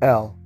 L.